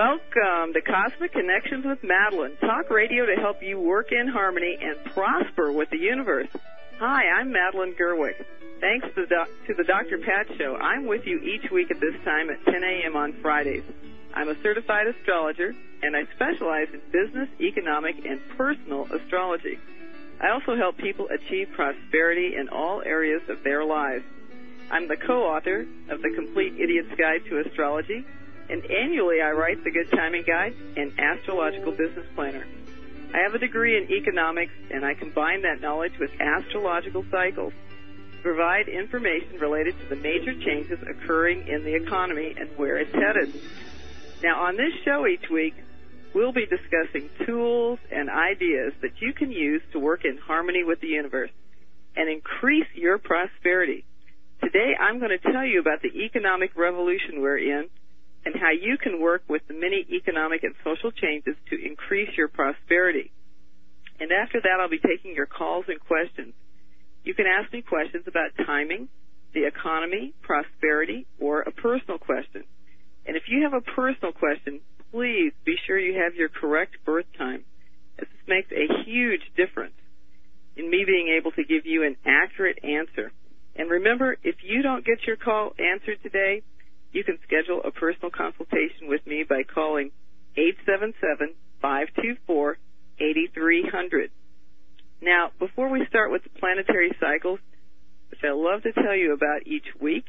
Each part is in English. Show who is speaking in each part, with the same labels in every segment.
Speaker 1: Welcome to Cosmic Connections with Madeline, talk radio to help you work in harmony and prosper with the universe. Hi, I'm Madeline Gerwick. Thanks to the, to the Dr. Pat Show, I'm with you each week at this time at 10 a.m. on Fridays. I'm a certified astrologer, and I specialize in business, economic, and personal astrology. I also help people achieve prosperity in all areas of their lives. I'm the co-author of The Complete Idiot's Guide to Astrology, and annually I write The Good Timing Guide and Astrological Business Planner. I have a degree in economics, and I combine that knowledge with astrological cycles to provide information related to the major changes occurring in the economy and where it's headed. Now, on this show each week, we'll be discussing tools and ideas that you can use to work in harmony with the universe and increase your prosperity. Today, I'm going to tell you about the economic revolution we're in and how you can work with the many economic and social changes to increase your prosperity. And after that, I'll be taking your calls and questions. You can ask me questions about timing, the economy, prosperity, or a personal question. And if you have a personal question, please be sure you have your correct birth time. as This makes a huge difference in me being able to give you an accurate answer. And remember, if you don't get your call answered today, you can schedule a personal consultation with me by calling 877-524-8300. Now, before we start with the planetary cycles, which I love to tell you about each week,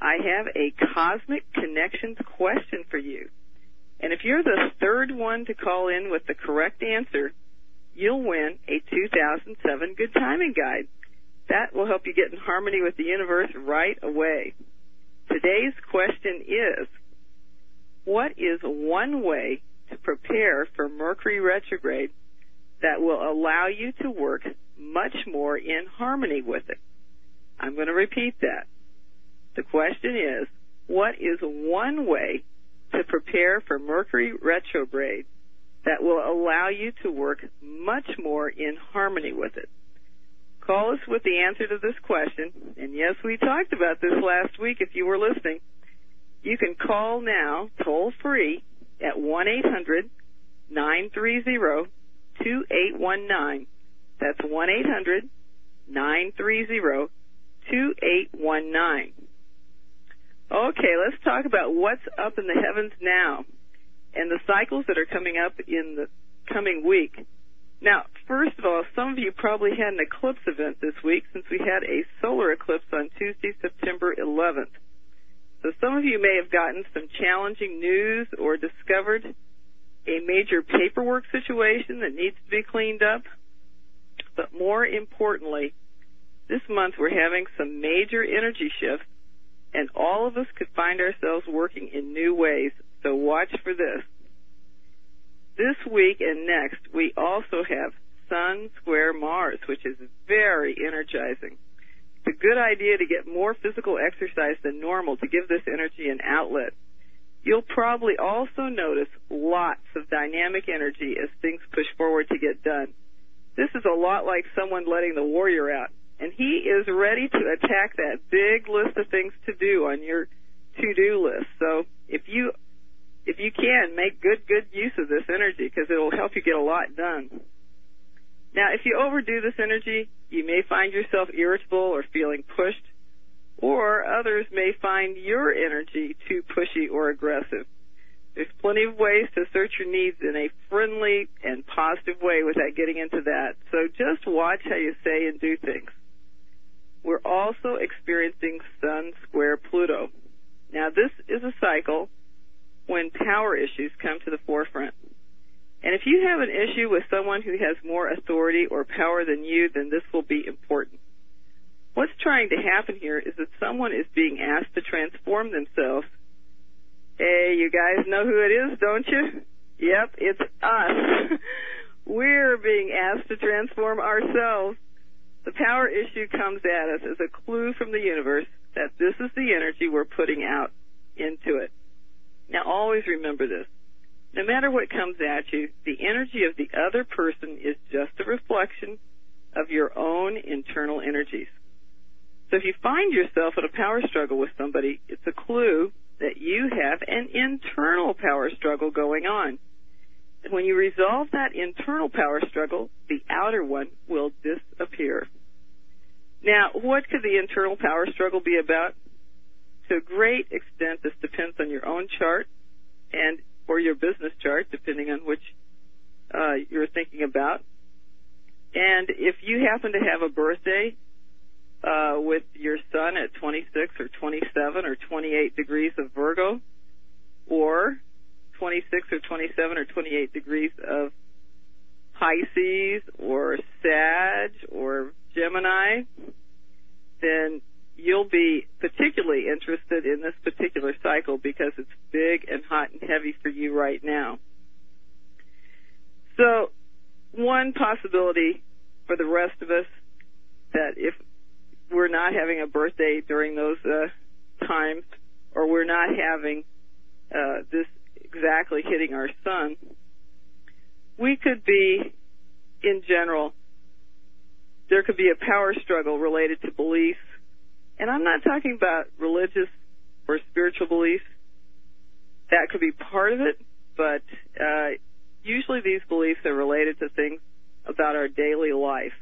Speaker 1: I have a cosmic connections question for you. And if you're the third one to call in with the correct answer, you'll win a 2007 Good Timing Guide. That will help you get in harmony with the universe right away. Today's question is, what is one way to prepare for Mercury retrograde that will allow you to work much more in harmony with it? I'm going to repeat that. The question is, what is one way to prepare for Mercury retrograde that will allow you to work much more in harmony with it? Call us with the answer to this question. And yes, we talked about this last week if you were listening. You can call now, toll free, at 1-800-930-2819. That's 1-800-930-2819. Okay, let's talk about what's up in the heavens now and the cycles that are coming up in the coming week. Now, first of all, some of you probably had an eclipse event this week since we had a solar eclipse on Tuesday, September 11th. So some of you may have gotten some challenging news or discovered a major paperwork situation that needs to be cleaned up. But more importantly, this month we're having some major energy shifts and all of us could find ourselves working in new ways. So watch for this. This week and next, we also have Sun Square Mars, which is very energizing. It's a good idea to get more physical exercise than normal to give this energy an outlet. You'll probably also notice lots of dynamic energy as things push forward to get done. This is a lot like someone letting the warrior out, and he is ready to attack that big list of things to do on your to-do list. So if you you can, make good, good use of this energy because it will help you get a lot done. Now, if you overdo this energy, you may find yourself irritable or feeling pushed, or others may find your energy too pushy or aggressive. There's plenty of ways to assert your needs in a friendly and positive way without getting into that. So just watch how you say and do things. We're also experiencing Sun square Pluto. Now this is a cycle when power issues come to the forefront. And if you have an issue with someone who has more authority or power than you, then this will be important. What's trying to happen here is that someone is being asked to transform themselves. Hey, you guys know who it is, don't you? Yep, it's us. We're being asked to transform ourselves. The power issue comes at us as a clue from the universe that this is the energy we're putting out into it. Now always remember this. No matter what comes at you, the energy of the other person is just a reflection of your own internal energies. So if you find yourself in a power struggle with somebody, it's a clue that you have an internal power struggle going on. When you resolve that internal power struggle, the outer one will disappear. Now, what could the internal power struggle be about? To a great extent, this depends on your own chart and or your business chart, depending on which uh, you're thinking about. And if you happen to have a birthday uh, with your sun at 26 or 27 or 28 degrees of Virgo, or 26 or 27 or 28 degrees of Pisces or Sag or Gemini, then you'll be particularly interested in this particular cycle because it's big and hot and heavy for you right now. So, one possibility for the rest of us that if we're not having a birthday during those uh, times, or we're not having uh, this exactly hitting our sun, we could be, in general, there could be a power struggle related to beliefs. And I'm not talking about religious or spiritual beliefs. That could be part of it, but uh, usually these beliefs are related to things about our daily life,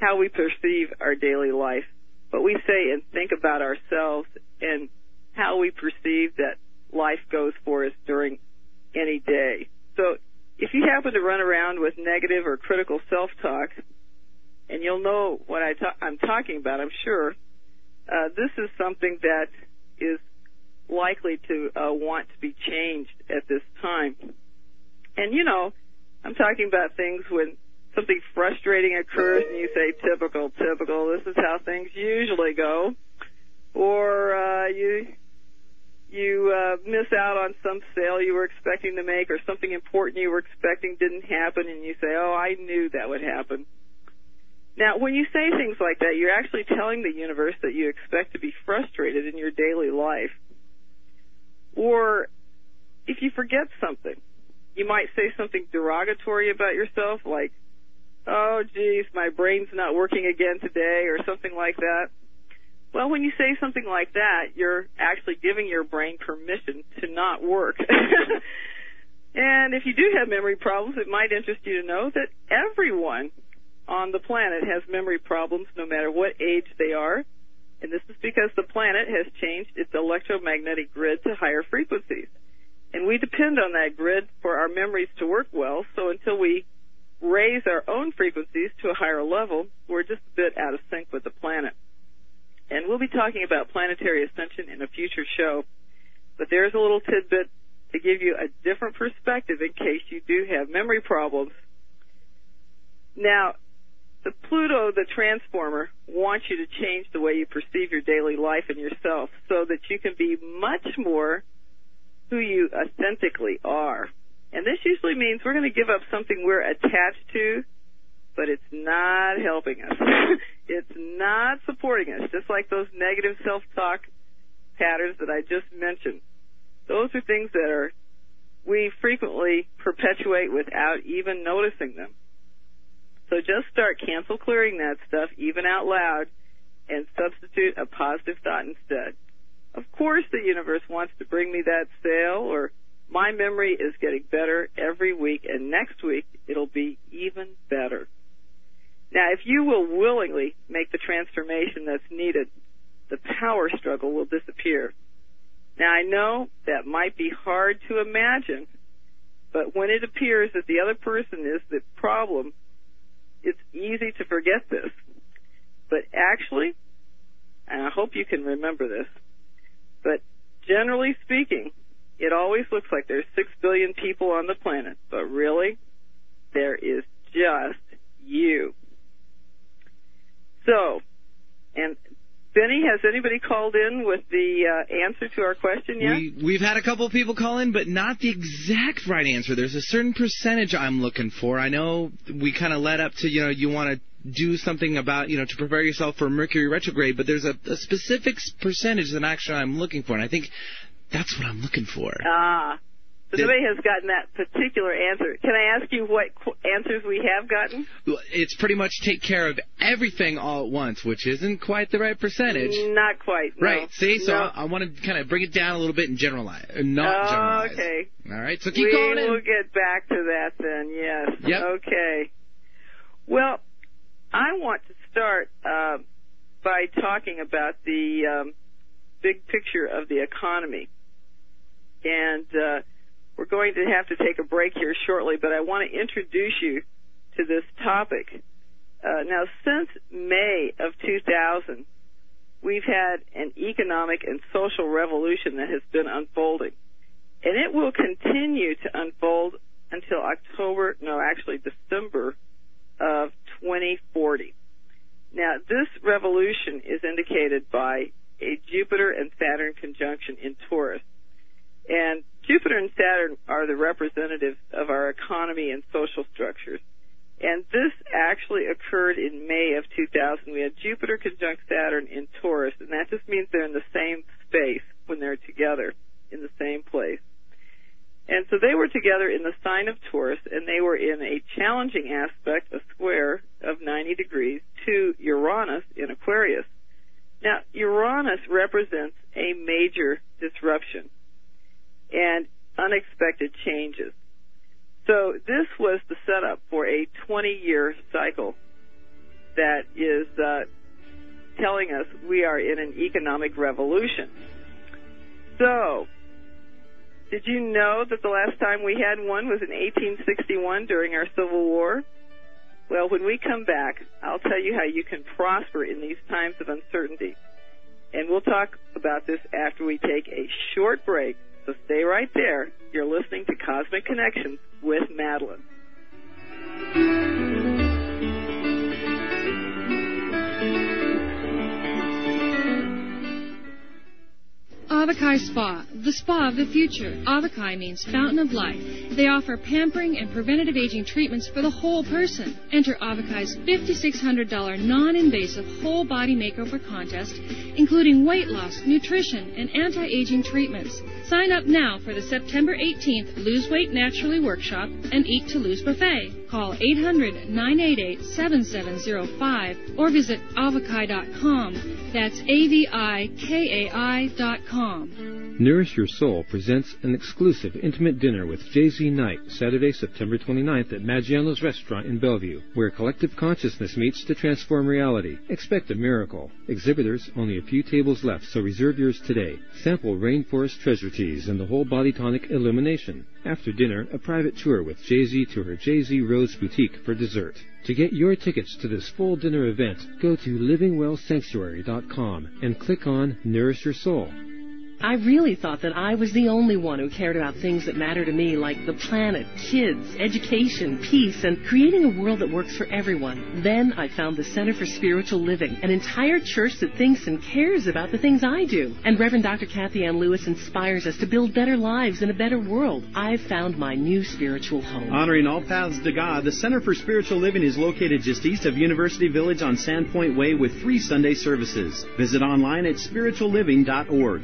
Speaker 1: how we perceive our daily life, what we say and think about ourselves, and how we perceive that life goes for us during any day. So if you happen to run around with negative or critical self-talk, and you'll know what I ta- I'm talking about, I'm sure, uh, this is something that is likely to uh, want to be changed at this time. And you know, I'm talking about things when something frustrating occurs and you say, typical, typical, this is how things usually go. Or, uh, you, you, uh, miss out on some sale you were expecting to make or something important you were expecting didn't happen and you say, oh, I knew that would happen. Now, when you say things like that, you're actually telling the universe that you expect to be frustrated in your daily life. Or if you forget something, you might say something derogatory about yourself, like, oh, geez, my brain's not working again today, or something like that. Well, when you say something like that, you're actually giving your brain permission to not work. and if you do have memory problems, it might interest you to know that everyone on the planet has memory problems no matter what age they are. And this is because the planet has changed its electromagnetic grid to higher frequencies. And we depend on that grid for our memories to work well. So until we raise our own frequencies to a higher level, we're just a bit out of sync with the planet. And we'll be talking about planetary ascension in a future show. But there's a little tidbit to give you a different perspective in case you do have memory problems. Now, the Pluto, the transformer, wants you to change the way you perceive your daily life and yourself so that you can be much more who you authentically are. And this usually means we're going to give up something we're attached to, but it's not helping us. it's not supporting us, just like those negative self-talk patterns that I just mentioned. Those are things that are, we frequently perpetuate without even noticing them. So just start cancel clearing that stuff even out loud and substitute a positive thought instead. Of course the universe wants to bring me that sale or my memory is getting better every week, and next week it'll be even better. Now, if you will willingly make the transformation that's needed, the power struggle will disappear. Now, I know that might be hard to imagine, but when it appears that the other person is the problem, it's easy to forget this. But actually, and I hope you can remember this, but generally speaking, it always looks like there's six billion people on the planet, but really, there is just you. So, and Benny, has anybody called in with the uh, answer to our question yet?
Speaker 2: We, we've had a couple of people call in, but not the exact right answer. There's a certain percentage I'm looking for. I know we kind of led up to, you know, you want to do something about, you know, to prepare yourself for Mercury retrograde, but there's a, a specific percentage that actually I'm looking for, and I think that's what I'm looking for.
Speaker 1: Ah. So nobody has gotten that particular answer. Can I ask you what qu- answers we have gotten?
Speaker 2: It's pretty much take care of everything all at once, which isn't quite the right percentage.
Speaker 1: Not quite. No.
Speaker 2: Right. See, so
Speaker 1: No.
Speaker 2: I, I want to kind of bring it down a little bit and generalize, uh, not
Speaker 1: Oh,
Speaker 2: generalize.
Speaker 1: okay.
Speaker 2: All right. So keep going.
Speaker 1: We
Speaker 2: will
Speaker 1: get back to that then. Yes.
Speaker 2: Yep.
Speaker 1: Okay. Well, I want to start uh, by talking about the um, big picture of the economy, and uh, we're going to have to take a break here shortly. But I want to introduce you to this topic. Uh, now, since May of 2000, we've had an economic and social revolution that has been unfolding and it will continue to unfold until October, no, actually December of 2040. Now, this revolution is indicated by a Jupiter and Saturn conjunction in Taurus. And Jupiter and Saturn are the representatives of our economy and social structures. And this actually occurred in May of 2000. We had Jupiter conjunct Saturn in Taurus, and that just means they're in the same space when they're together in the same place. And so they were together in the sign of Taurus, and they were in a challenging aspect, a square of 90 degrees, to Uranus in Aquarius. Now, Uranus represents a major disruption and unexpected changes. So this was the setup for a 20-year cycle that is uh, telling us we are in an economic revolution. So, did you know that the last time we had one was in 1861 during our Civil War? Well, when we come back, I'll tell you how you can prosper in these times of uncertainty. And we'll talk about this after we take a short break. So stay right there. You're listening to Cosmic Connections with Madeline.
Speaker 3: Avikai Spa, the spa of the future. Avikai means fountain of life. They offer pampering and preventative aging treatments for the whole person. Enter Avikai's $5,600 non-invasive whole body makeover contest, including weight loss, nutrition, and anti-aging treatments. Sign up now for the September 18th Lose Weight Naturally Workshop and Eat to Lose Buffet. Call 800-988-7705 or visit avikai.com. That's A-V-I-K-A-I dot com.
Speaker 4: Nourish Your Soul presents an exclusive intimate dinner with JZ Knight, Saturday, September 29th at Maggiano's Restaurant in Bellevue, where collective consciousness meets to transform reality. Expect a miracle. Exhibitors, only a few tables left, so reserve yours today. Sample Rainforest Treasure Teas and the Whole Body Tonic Illumination. After dinner, a private tour with JZ to her JZ Rose Boutique for dessert. To get your tickets to this full dinner event, go to livingwellsanctuary.com and click on Nourish Your Soul.
Speaker 5: I really thought that I was the only one who cared about things that matter to me, like the planet, kids, education, peace, and creating a world that works for everyone. Then I found the Center for Spiritual Living, an entire church that thinks and cares about the things I do. And Reverend Dr. Kathianne Lewis inspires us to build better lives and a better world. I've found my new spiritual home.
Speaker 6: Honoring all paths to God, the Center for Spiritual Living is located just east of University Village on Sandpoint Way with free Sunday services. Visit online at spiritualliving.org.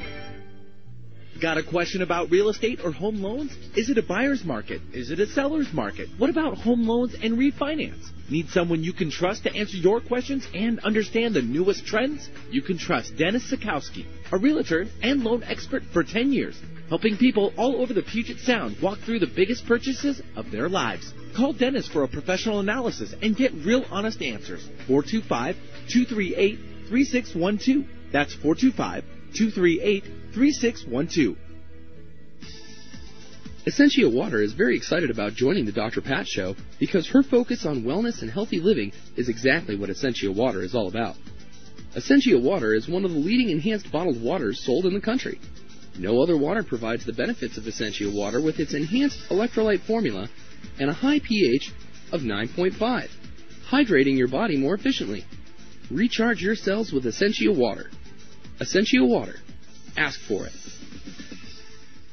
Speaker 7: Got a question about real estate or home loans? Is it a buyer's market? Is it a seller's market? What about home loans and refinance? Need someone you can trust to answer your questions and understand the newest trends? You can trust Dennis Sikowski, a realtor and loan expert for 10 years, helping people all over the Puget Sound walk through the biggest purchases of their lives. Call Dennis for a professional analysis and get real honest answers. 425 238 3612. That's 425 238 3612.
Speaker 8: Essentia Water is very excited about joining the Dr. Pat Show because her focus on wellness and healthy living is exactly what Essentia Water is all about. Essentia Water is one of the leading enhanced bottled waters sold in the country. No other water provides the benefits of Essentia Water with its enhanced electrolyte formula and a high pH of 9.5, hydrating your body more efficiently. Recharge your cells with Essentia Water. Essentia Water. Ask for it.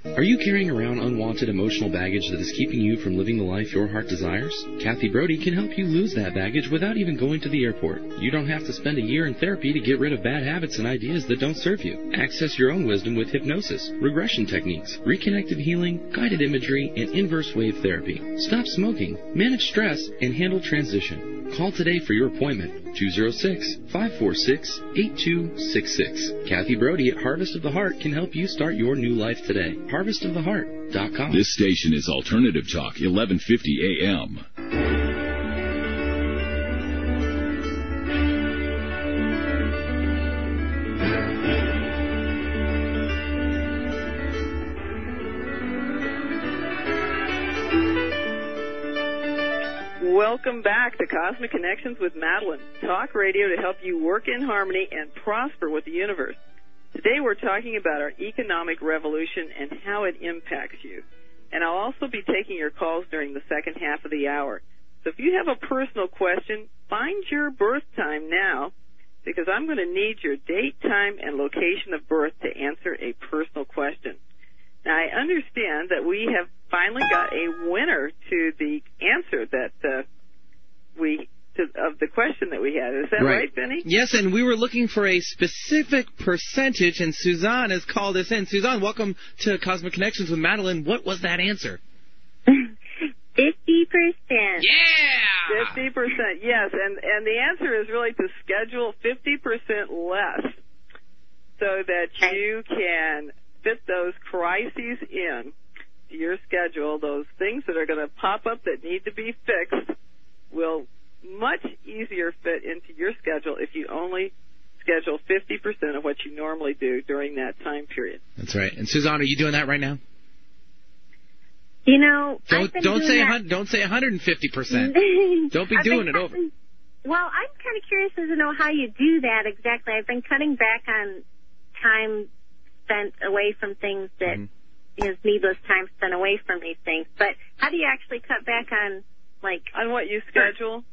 Speaker 8: Are you carrying around unwanted emotional baggage that is keeping you from living the life your heart desires? Kathy Brody can help you lose that baggage without even going to the airport. You don't have to spend a year in therapy to get rid of bad habits and ideas that don't serve you. Access your own wisdom with hypnosis, regression techniques, reconnective healing, guided imagery, and inverse wave therapy. Stop smoking, manage stress, and handle transition. Call today for your appointment. 206 546 8266. Kathy Brody at Harvest of the Heart can help you start your new life today. HarvestoftheHeart.com.
Speaker 9: This station is Alternative Talk, 1150 AM.
Speaker 1: Welcome back to Cosmic Connections with Madeline, talk radio to help you work in harmony and prosper with the universe. Today we're talking about our economic revolution and how it impacts you. And I'll also be taking your calls during the second half of the hour. So if you have a personal question, find your birth time now because I'm going to need your date, time, and location of birth to answer a personal question. Now I understand that we have finally got a winner to the answer that uh, we to, of the question that we had. Is that right, right Benny?
Speaker 2: Yes, and we were looking for a specific percentage, and Suzanne has called us in. Suzanne, welcome to Cosmic Connections with Madeline. What was that answer?
Speaker 10: Fifty percent.
Speaker 2: Yeah.
Speaker 1: Fifty percent. Yes, and and the answer is really to schedule fifty percent less, so that you can fit those crises in to your schedule. Those things that are going to pop up that need to be fixed will much easier fit into your schedule if you only schedule 50% of what you normally do during that time period.
Speaker 2: That's right. And Suzanne, are you doing that right now?
Speaker 10: You know,
Speaker 2: don't
Speaker 10: I've been
Speaker 2: don't
Speaker 10: doing
Speaker 2: say
Speaker 10: that.
Speaker 2: hun- don't say 150 percent. Don't be doing
Speaker 10: been
Speaker 2: it over.
Speaker 10: cutting- Well, I'm kind of curious as to know how you do that exactly. I've been cutting back on time spent away from things that
Speaker 2: Mm-hmm.
Speaker 10: is needless time spent away from these things. But how do you actually cut back on, like,
Speaker 1: On what you schedule?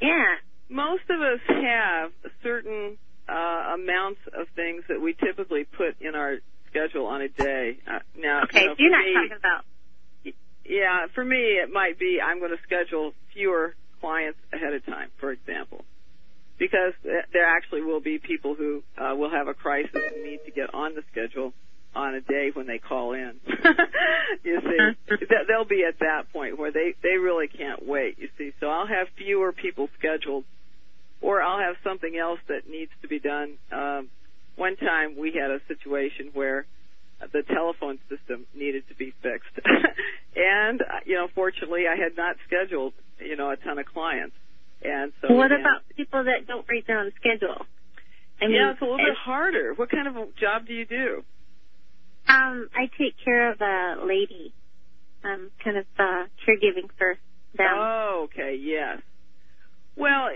Speaker 10: yeah?
Speaker 1: Most of us have certain uh, amounts of things that we typically put in our schedule on a day. Uh, now,
Speaker 10: Okay,
Speaker 1: you know,
Speaker 10: you're not
Speaker 1: me,
Speaker 10: talking about.
Speaker 1: Yeah, for me, it might be I'm going to schedule fewer clients ahead of time, for example, because there actually will be people who uh, will have a crisis and need to get on the schedule on a day when they call in. you see, they'll be at that point where they they really can't wait. You see, so I'll have fewer people scheduled, or I'll have something else that needs to be done. Um, one time we had a situation where the telephone system needed to be fixed. and, uh, you know, fortunately I had not scheduled, you know, a ton of clients. And so.
Speaker 10: what
Speaker 1: again,
Speaker 10: about people that don't write their own schedule? I mean,
Speaker 1: yeah, it's a little bit harder. What kind of a job do you do?
Speaker 10: Um, I take care of a lady. I'm kind of uh, caregiving for them.
Speaker 1: Oh, okay, yes. Well,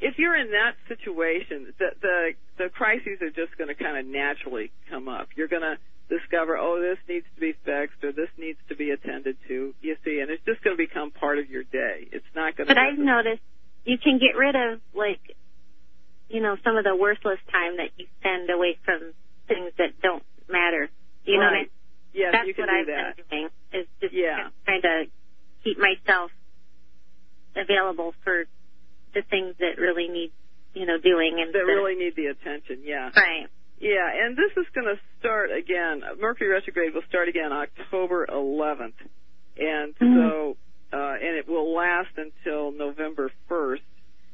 Speaker 1: if you're in that situation, the the, the crises are just going to kind of naturally come up. You're going to discover, oh, this needs to be fixed or this needs to be attended to. You see, and it's just going to become part of your day. It's not going to.
Speaker 10: But I've noticed you can get rid of like, you know, some of the worthless time that you spend away from things that don't matter. You know what I
Speaker 1: Right. Yes,
Speaker 10: That's
Speaker 1: you can
Speaker 10: what
Speaker 1: do
Speaker 10: I've
Speaker 1: that.
Speaker 10: been doing is just
Speaker 1: Yeah.
Speaker 10: trying to keep myself available for the things that really need, you know, doing and
Speaker 1: That
Speaker 10: the-
Speaker 1: really need the attention. Yeah.
Speaker 10: right.
Speaker 1: Yeah, and this is going to start again. Mercury retrograde will start again October 11th, and
Speaker 10: Mm-hmm.
Speaker 1: so uh, and it will last until November 1st.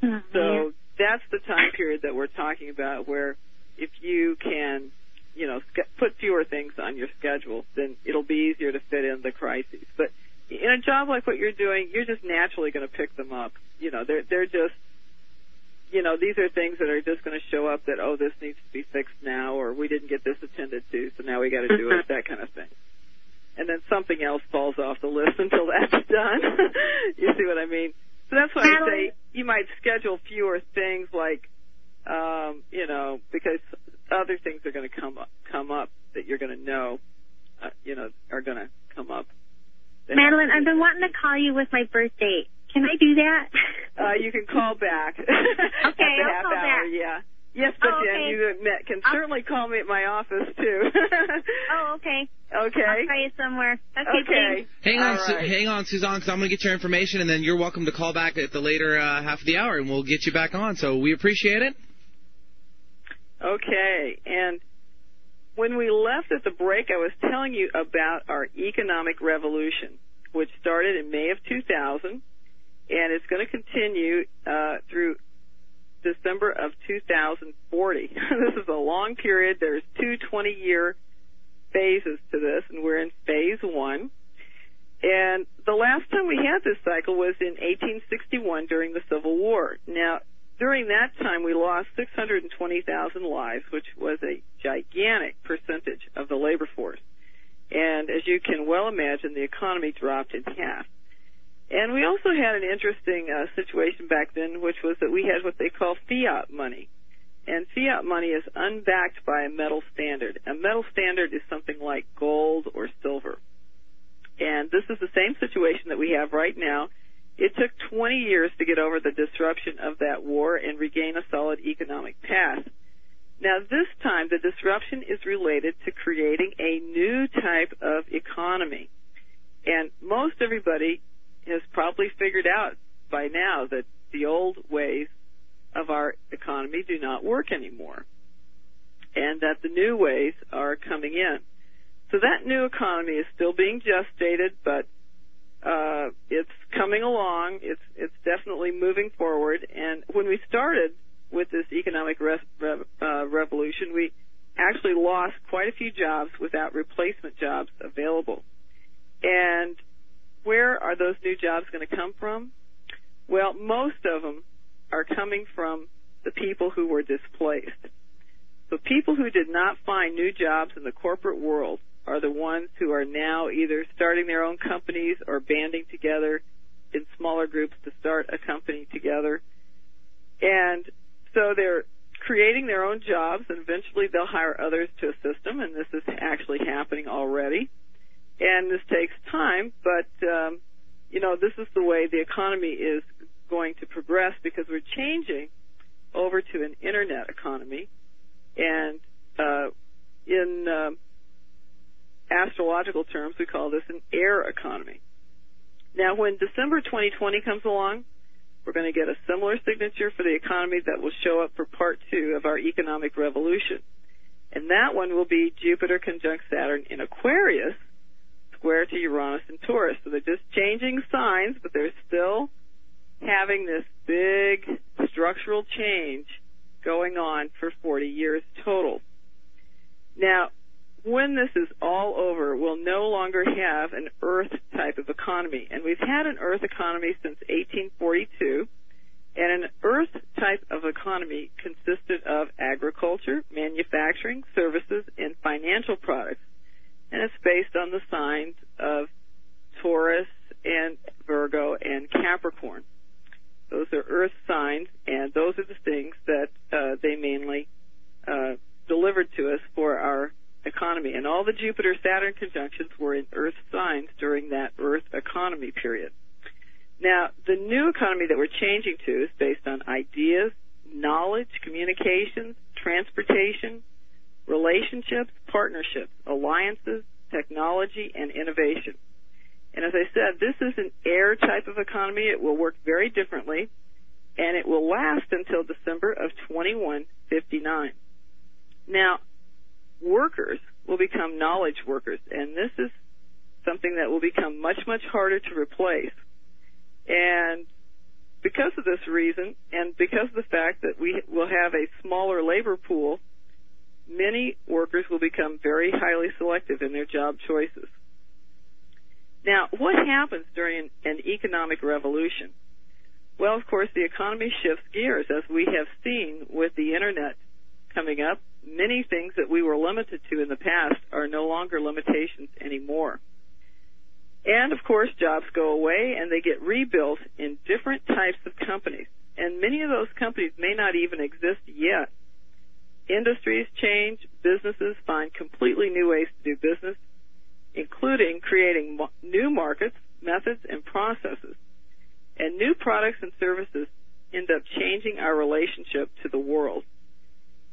Speaker 10: Mhm.
Speaker 1: So that's the time period that we're talking about, where if you can, you know, put fewer things on your schedule, then it'll be easier to fit in the crises. But in a job like what you're doing, you're just naturally going to pick them up. You know, they're they're just you know, these are things that are just going to show up that, oh, this needs to be fixed now, or we didn't get this attended to, so now we got to do it, that kind of thing. And then something else falls off the list until that's done. you see what I mean? So that's why I say you might schedule fewer things like, um, you know, because other things are going to come up, come up that you're going to know, uh, you know, are going to come up.
Speaker 10: Madeline, I've been wanting to call you with my birth date. Can I do that?
Speaker 1: Uh, you can call back.
Speaker 10: Okay,
Speaker 1: At the
Speaker 10: I'll
Speaker 1: half
Speaker 10: call
Speaker 1: hour,
Speaker 10: back.
Speaker 1: Yeah. Yes, but
Speaker 10: Oh,
Speaker 1: Jen,
Speaker 10: okay.
Speaker 1: you met- can
Speaker 10: I'll-
Speaker 1: certainly call me at my office too.
Speaker 10: Oh, okay.
Speaker 1: okay.
Speaker 10: I'll try you somewhere. Okay.
Speaker 1: Okay.
Speaker 2: Hang on,
Speaker 1: All
Speaker 2: Su- hang on, Suzanne, because I'm going to get your information, and then you're welcome to call back at the later uh, half of the hour, and we'll get you back on. So we appreciate it.
Speaker 1: Okay, and when we left at the break, I was telling you about our economic revolution, which started in May of 2000, and it's going to continue uh, through December of 2040. this is a long period. There's two 20-year phases to this, and we're in phase one. And the last time we had this cycle was in 1861 during the Civil War. Now, during that time, we lost 620,000 lives, which was a gigantic percentage of the labor force. And as you can well imagine, the economy dropped in half. And we also had an interesting uh, situation back then, which was that we had what they call fiat money. And fiat money is unbacked by a metal standard. A metal standard is something like gold or silver. And this is the same situation that we have right now. It took 20 years to get over the disruption of that war and regain a solid economic path. Now this time the disruption is related to creating a new type of economy. And most everybody has probably figured out by now that the old ways of our economy do not work anymore. And that the new ways are coming in. So that new economy is still being gestated, but uh, it's coming along. It's it's definitely moving forward. And when we started with this economic res- rev- uh, revolution, we actually lost quite a few jobs without replacement jobs available. And where are those new jobs going to come from? Well, most of them are coming from the people who were displaced. So people who did not find new jobs in the corporate world are the ones who are now either starting their own companies or banding together in smaller groups to start a company together. And so they're creating their own jobs and eventually they'll hire others to assist them and this is actually happening already. And this takes time, but um, you know, this is the way the economy is going to progress because we're changing over to an internet economy and uh, in um, astrological terms, we call this an air economy. Now, when December 2020 comes along, we're going to get a similar signature for the economy that will show up for part two of our economic revolution. And that one will be Jupiter conjunct Saturn in Aquarius, square to Uranus and Taurus. So they're just changing signs, but they're still having this big structural change going on for 40 years total. Now, when this is all over, we'll no longer have an Earth type of economy. And we've had an Earth economy since 1842. And an Earth type of economy consisted of agriculture, manufacturing, services, and financial products. And it's based on the signs of Taurus and Virgo and Capricorn. Those are Earth signs, and those are the things that uh, they mainly uh, delivered to us for our economy. And all the Jupiter Saturn conjunctions were in Earth signs during that Earth economy period. Now, the new economy that we're changing to is based on ideas, knowledge, communications, transportation, relationships, partnerships, alliances, technology, and innovation. And as I said, this is an air type of economy. It will work very differently, and it will last until December of 2159. Now, workers will become knowledge workers, and this is something that will become much, much harder to replace. And because of this reason, and because of the fact that we will have a smaller labor pool, many workers will become very highly selective in their job choices. Now, what happens during an economic revolution? Well, of course, the economy shifts gears, as we have seen with the internet coming up. Many things that we were limited to in the past are no longer limitations anymore. And of course, jobs go away and they get rebuilt in different types of companies. And many of those companies may not even exist yet. Industries change, businesses find completely new ways to do business, including creating new markets, methods, and processes. And new products and services end up changing our relationship to the world.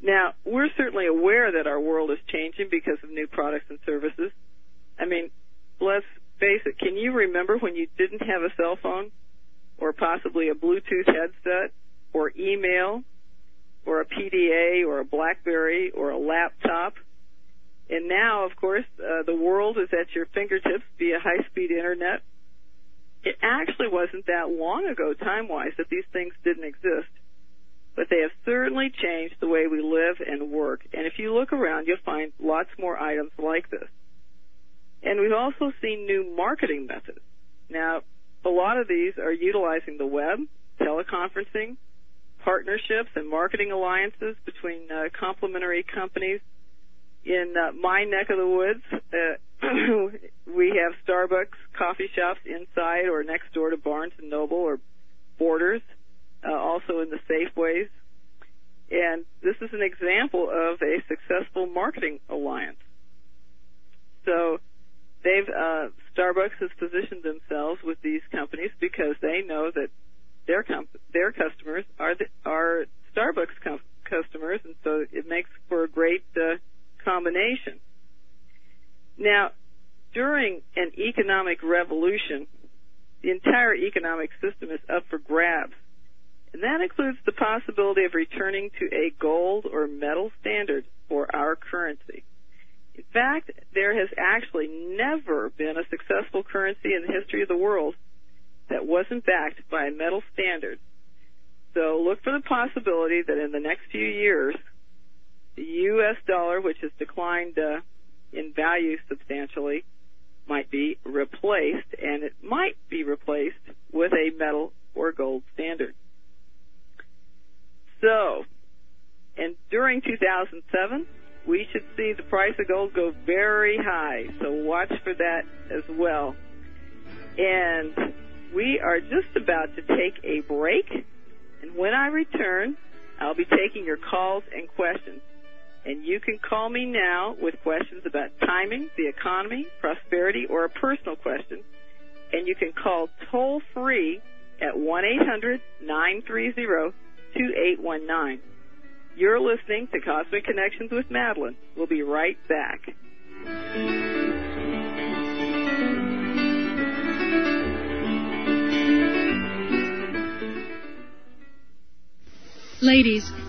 Speaker 1: Now, we're certainly aware that our world is changing because of new products and services. I mean, let's face it, can you remember when you didn't have a cell phone or possibly a Bluetooth headset or email or a PDA or a Blackberry or a laptop? And now, of course, uh, the world is at your fingertips via high-speed internet. It actually wasn't that long ago, time-wise, that these things didn't exist. But they have certainly changed the way we live and work. And if you look around, you'll find lots more items like this. And we've also seen new marketing methods. Now, a lot of these are utilizing the web, teleconferencing, partnerships, and marketing alliances between uh, complementary companies. In uh, my neck of the woods, uh, we have Starbucks coffee shops inside or next door to Barnes and Noble or Borders, uh, also in the Safeways. And this is an example of a successful marketing alliance. So they've uh, Starbucks has positioned themselves with these companies because they know that their their customers are the, are Starbucks com- customers, and so it makes for a great uh, combination. Now, during an economic revolution, the entire economic system is up for grabs, and that includes the possibility of returning to a gold or metal standard for our currency. In fact, there has actually never been a successful currency in the history of the world that wasn't backed by a metal standard. So look for the possibility that in the next few years, the U.S. dollar, which has declined uh, in value substantially, might be replaced, and it might be replaced with a metal or gold standard. So, and during 2007, we should see the price of gold go very high. So watch for that as well. And we are just about to take a break. And when I return, I'll be taking your calls and questions. And you can call me now with questions about timing, the economy, prosperity, or a personal question. And you can call toll free at 1-800-930-2819. You're listening to Cosmic Connections with Madeline. We'll be right back.
Speaker 3: Ladies,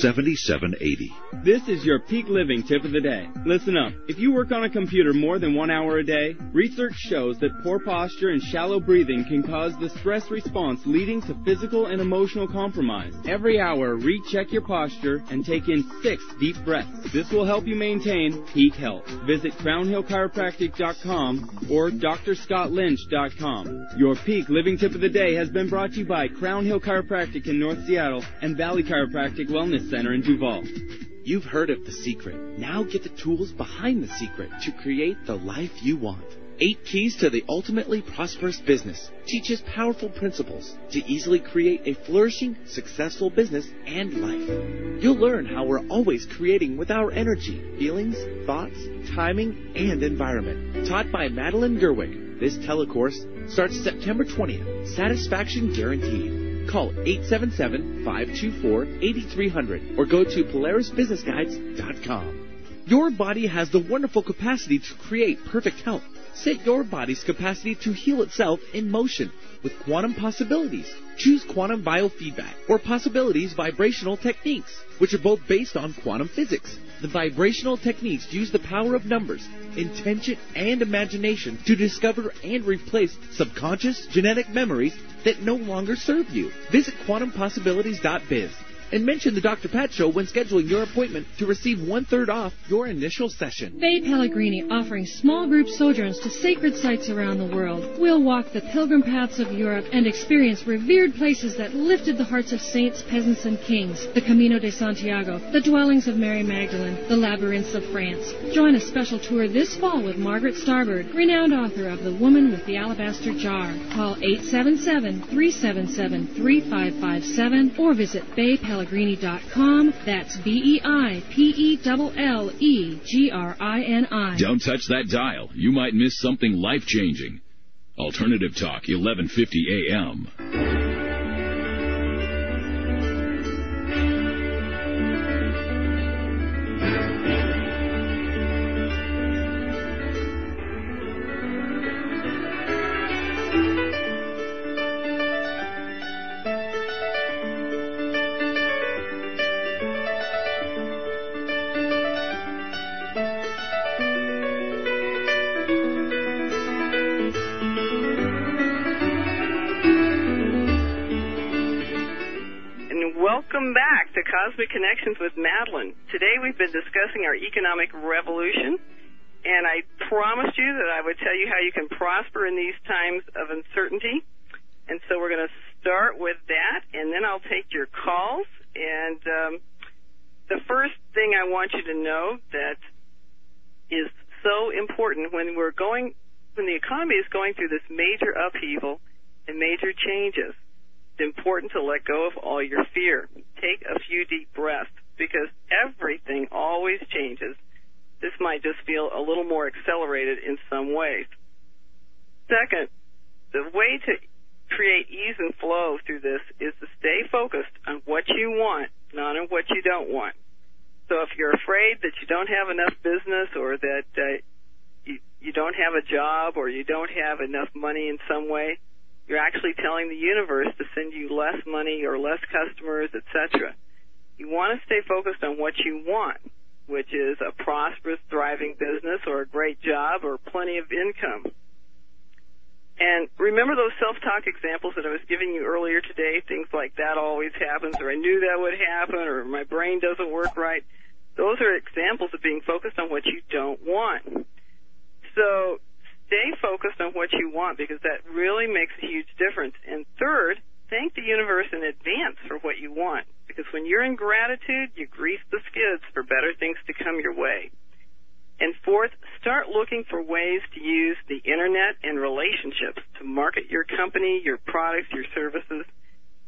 Speaker 11: 7780.
Speaker 12: This is your peak living tip of the day. Listen up. If you work on a computer more than one hour a day, research shows that poor posture and shallow breathing can cause the stress response leading to physical and emotional compromise. Every hour, recheck your posture and take in six deep breaths. This will help you maintain peak health. Visit crownhillchiropractic.com or drscottlynch.com. Your peak living tip of the day has been brought to you by Crown Hill Chiropractic in North Seattle and Valley Chiropractic Wellness Center in Duvall.
Speaker 7: You've heard of The Secret. Now get the tools behind The Secret to create the life you want. Eight Keys to the Ultimately Prosperous Business teaches powerful principles to easily create a flourishing, successful business and life. You'll learn how we're always creating with our energy, feelings, thoughts, timing, and environment. Taught by Madeline Gerwick, this telecourse starts September 20th. Satisfaction guaranteed. Call 877-524-8300 or go to PolarisBusinessGuides.com. Your body has the wonderful capacity to create perfect health. Set your body's capacity to heal itself in motion with quantum possibilities. Choose quantum biofeedback or possibilities vibrational techniques, which are both based on quantum physics. The vibrational techniques use the power of numbers, intention, and imagination to discover and replace subconscious genetic memories that no longer serve you. Visit quantumpossibilities.biz and mention the Dr. Pat Show when scheduling your appointment to receive one third off your initial session.
Speaker 3: Bay Pellegrini offering small group sojourns to sacred sites around the world. We'll walk the pilgrim paths of Europe and experience revered places that lifted the hearts of saints, peasants, and kings. The Camino de Santiago, the dwellings of Mary Magdalene, the labyrinths of France. Join a special tour this fall with Margaret Starbird, renowned author of The Woman with the Alabaster Jar. Call 877-377-3557 or visit Bay Pellegrini beipellegrini.com. That's B-E-I-P-E-L-L-E-G-R-I-N-I.
Speaker 9: Don't touch that dial. You might miss something life changing. Alternative Talk, 1150 AM.
Speaker 1: Cosmic Connections with Madeline. Today we've been discussing our economic revolution, and I promised you that I would tell you how you can prosper in these times of uncertainty. And so we're going to start with that, and then I'll take your calls. And um, the first thing I want you to know that is so important when we're going, when the economy is going through this major upheaval and major changes it's important to let go of all your fear. Take a few deep breaths because everything always changes. This might just feel a little more accelerated in some ways. Second, the way to create ease and flow through this is to stay focused on what you want, not on what you don't want. So if you're afraid that you don't have enough business or that uh, you, you don't have a job or you don't have enough money in some way, you're actually telling the universe to send you less money or less customers, etc. You want to stay focused on what you want, which is a prosperous, thriving business or a great job or plenty of income. And remember those self-talk examples that I was giving you earlier today? Things like that always happens, or I knew that would happen, or my brain doesn't work right. Those are examples of being focused on what you don't want. So stay focused on what you want because that really makes a huge difference. And third, thank the universe in advance for what you want because when you're in gratitude, you grease the skids for better things to come your way. And fourth, start looking for ways to use the internet and relationships to market your company, your products, your services.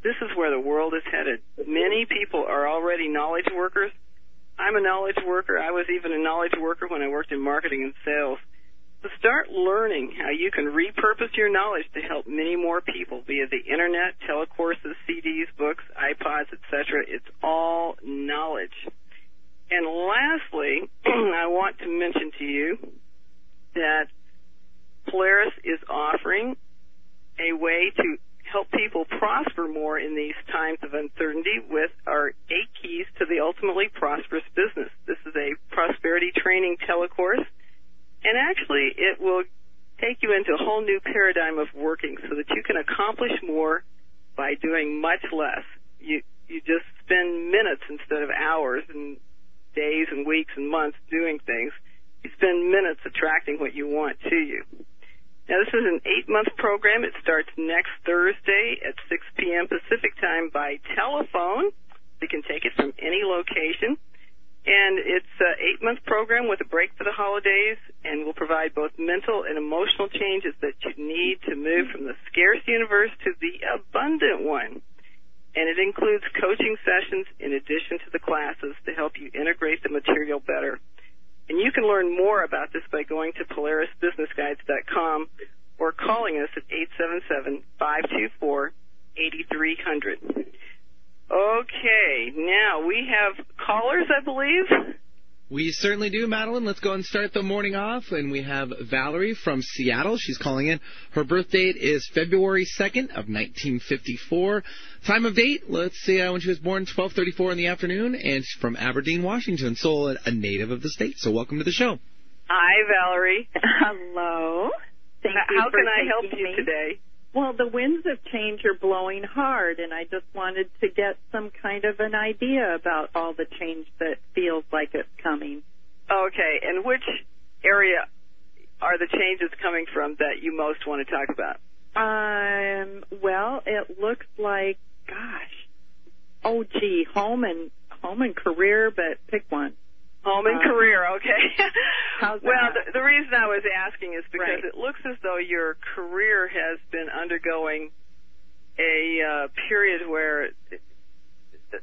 Speaker 1: This is where the world is headed. Many people are already knowledge workers. I'm a knowledge worker. I was even a knowledge worker when I worked in marketing and sales. So start learning how you can repurpose your knowledge to help many more people via the internet, telecourses, CDs, books, iPods, etc. It's all knowledge. And lastly, I want to mention to you that Polaris is offering a way to help people prosper more in these times of uncertainty with our eight keys to the ultimately prosperous business. This is a prosperity training telecourse, and actually it will take you into a whole new paradigm of working so that you can accomplish more by doing much less. You you just spend minutes instead of hours and days and weeks and months doing things. You spend minutes attracting what you want to you. Now this is an eight month program. It starts next Thursday at 6 p.m. Pacific time by telephone. You can take it from any location. And it's an eight month program with a break for the holidays and will provide both mental and emotional changes that you need to move from the scarce universe to the abundant one and it includes coaching sessions in addition to the classes to help you integrate the material better. And you can learn more about this by going to polarisbusinessguides.com or calling us at 877-524-8300. Okay, now we have callers, I believe.
Speaker 2: We certainly do, Madeline. Let's go and start the morning off. And we have Valerie from Seattle. She's calling in. Her birth date is February 2nd of 1954. Time of date, let's see, uh, when she was born, 1234 in the afternoon. And she's from Aberdeen, Washington. So a native of the state. So welcome to the show.
Speaker 1: Hi, Valerie.
Speaker 13: Hello. Thank
Speaker 1: How
Speaker 13: you
Speaker 1: how
Speaker 13: for
Speaker 1: can I help you
Speaker 13: me.
Speaker 1: today?
Speaker 13: Well, the winds of change are blowing hard, and I just wanted to get some kind of an idea about all the change that feels like it's coming.
Speaker 1: Okay, and which area are the changes coming from that you most want to talk about?
Speaker 13: Um, well, it looks like, gosh, oh gee, home and home and career, but pick one.
Speaker 1: Home and
Speaker 13: Um,
Speaker 1: career, okay. Well, the, the reason I was asking is because
Speaker 13: Right.
Speaker 1: it looks as though your career has been undergoing a uh, period where, it,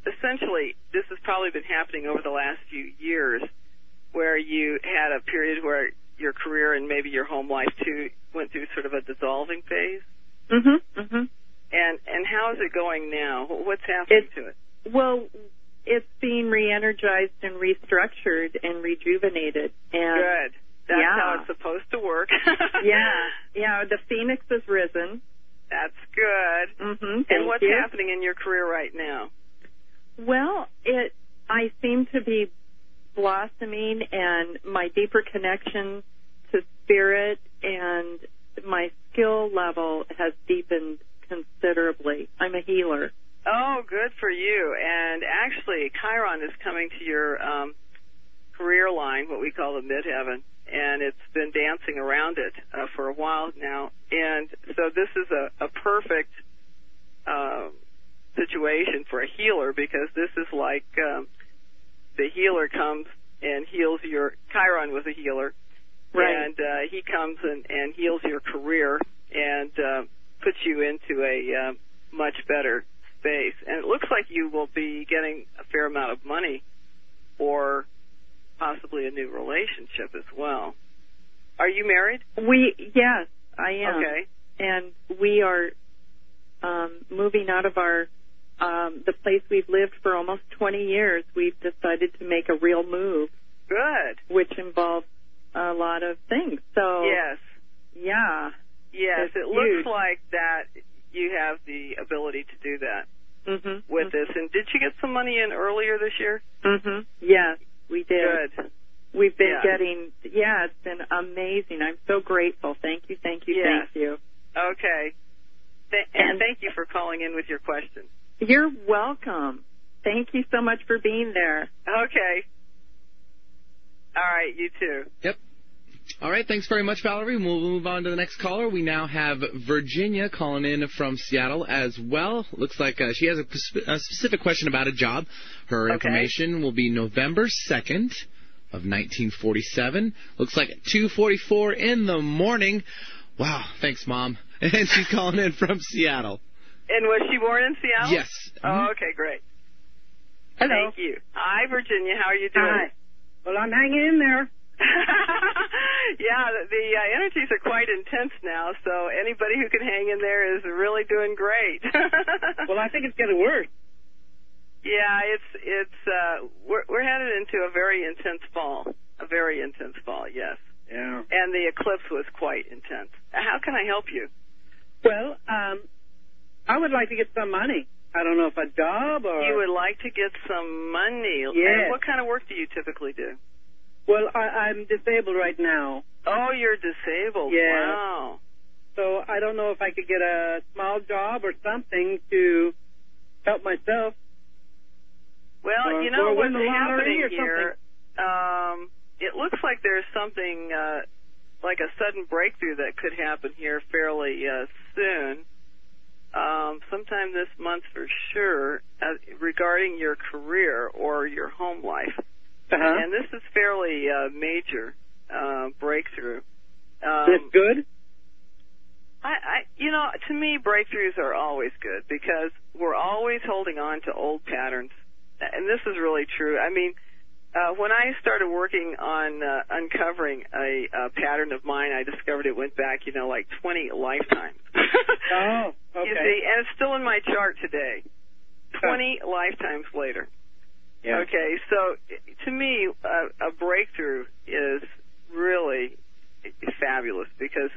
Speaker 1: essentially, this has probably been happening over the last few years, where you had a period where your career and maybe your home life too went through sort of a dissolving phase.
Speaker 13: Mhm. Mhm.
Speaker 1: And and how is it going now? What's happening to it?
Speaker 13: Well, it's being re-energized and restructured and rejuvenated. And
Speaker 1: Good. That's
Speaker 13: yeah.
Speaker 1: how it's supposed to work.
Speaker 13: yeah, yeah. The phoenix has risen.
Speaker 1: That's good.
Speaker 13: Mm-hmm.
Speaker 1: and what's happening in your career right now?
Speaker 13: Well, it. I seem to be blossoming, and my deeper connection to spirit and my skill level has deepened considerably. I'm a healer.
Speaker 1: Oh, good for you. And actually, Chiron is coming to your um, career line, what we call the midheaven, and it's been dancing around it uh, for a while now. And so this is a, a perfect uh, situation for a healer because this is like um, the healer comes and heals your. Chiron was a healer,
Speaker 13: Right.
Speaker 1: and uh, he comes and, and heals your career and uh, puts you into a uh, much better space. And it looks like you will be getting a fair amount of money or possibly a new relationship as well. Are you married?
Speaker 13: We yes, I am.
Speaker 1: Okay.
Speaker 13: And we are um, moving out of our um, the place we've lived for almost 20 years. We've decided to make a real move,
Speaker 1: Good.
Speaker 13: which involves a lot of things. So
Speaker 1: Yes.
Speaker 13: yeah,
Speaker 1: Yes. It looks
Speaker 13: huge.
Speaker 1: like that you have the ability to do that
Speaker 13: mhm,
Speaker 1: with this. And did you get some money in earlier this year?
Speaker 13: mhm, yes, we did.
Speaker 1: Good.
Speaker 13: We've been
Speaker 1: Yeah.
Speaker 13: getting yeah, it's been amazing. I'm so grateful. Thank you, thank you,
Speaker 1: Yes.
Speaker 13: thank you.
Speaker 1: Okay. Th- and
Speaker 13: And-
Speaker 1: thank you for calling in with your question.
Speaker 13: You're welcome. Thank you so much for being there.
Speaker 1: Okay. All right, you too.
Speaker 2: Yep. All right, thanks very much, Valerie. We'll move on to the next caller. We now have Virginia calling in from Seattle as well. Looks like uh, she has a, pers- a specific question about a job. Her
Speaker 1: Okay.
Speaker 2: information will be November 2nd of 1947. Looks like 2:44 in the morning. Wow, thanks, Mom. And she's calling in from Seattle.
Speaker 1: And was she born in Seattle?
Speaker 2: Yes.
Speaker 1: Oh, okay, great.
Speaker 14: Hello.
Speaker 1: Thank you. Hi, Virginia. How are you doing?
Speaker 14: Hi. Well, I'm hanging in there.
Speaker 1: yeah, the, the uh, energies are quite intense now, so anybody who can hang in there is really doing great.
Speaker 14: Well, I think it's getting worse.
Speaker 1: yeah, it's it's uh we're we're headed into a very intense fall. A very intense fall, yes.
Speaker 14: Yeah.
Speaker 1: And the eclipse was quite intense. How can I help you?
Speaker 14: Well, um, I would like to get some money. I don't know if a job or.
Speaker 1: You would like to get some money.
Speaker 14: Yes.
Speaker 1: And what kind of work do you typically do?
Speaker 14: Well, I, I'm disabled right now,
Speaker 1: Oh, you're disabled.
Speaker 14: Yeah.
Speaker 1: Wow.
Speaker 14: so I don't know if I could get a small job or something to help myself.
Speaker 1: Well,
Speaker 14: Or-
Speaker 1: you know what's
Speaker 14: win the lottery
Speaker 1: happening
Speaker 14: or
Speaker 1: here. Um, it looks like there's something uh, like a sudden breakthrough that could happen here fairly uh, soon. Um, sometime this month for sure, uh, regarding your career or your home life.
Speaker 14: Uh-huh.
Speaker 1: And this is fairly uh, major uh, breakthrough. Um,
Speaker 14: That's good.
Speaker 1: I, I, you know, to me, breakthroughs are always good because we're always holding on to old patterns, and this is really true. I mean, uh, when I started working on uh, uncovering a, a pattern of mine, I discovered it went back, you know, like 20 lifetimes.
Speaker 14: Oh, okay.
Speaker 1: You see, and it's still in my chart today. 20 lifetimes later.
Speaker 12: Yeah.
Speaker 1: Okay, so to me, a, a breakthrough is really fabulous because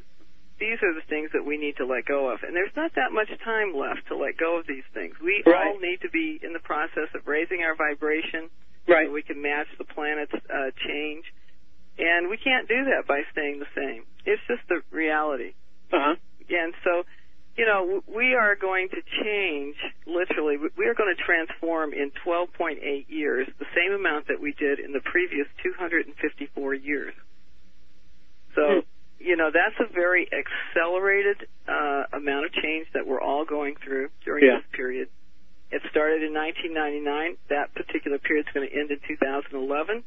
Speaker 1: these are the things that we need to let go of, and there's not that much time left to let go of these things. We
Speaker 14: Right.
Speaker 1: all need to be in the process of raising our vibration,
Speaker 14: Right.
Speaker 1: so we can match the planet's uh, change, and we can't do that by staying the same. It's just the reality.
Speaker 14: Uh huh.
Speaker 1: And so, you know, we are going to change, literally, we are going to transform in 12.8 years the same amount that we did in the previous 254 years. So, you know, that's a very accelerated uh, amount of change that we're all going through during
Speaker 14: Yeah.
Speaker 1: this period. It started in 1999. That particular period is going to end in 2011.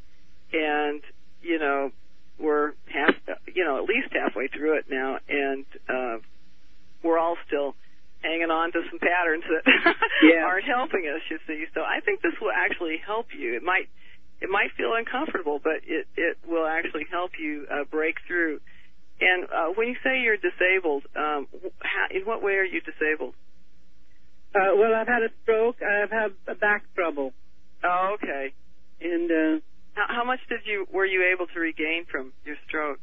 Speaker 1: And, you know, we're half, you know, at least halfway through it now, and uh, we're all still hanging on to some patterns that
Speaker 14: Yeah.
Speaker 1: aren't helping us. You see, so I think this will actually help you. It might, it might feel uncomfortable, but it it will actually help you uh, break through. And uh, when you say you're disabled, um, how, in what way are you disabled?
Speaker 14: Uh, well, I've had a stroke. I've had a back trouble,
Speaker 1: Oh, okay.
Speaker 14: and uh,
Speaker 1: How, how much did you were you able to regain from your stroke?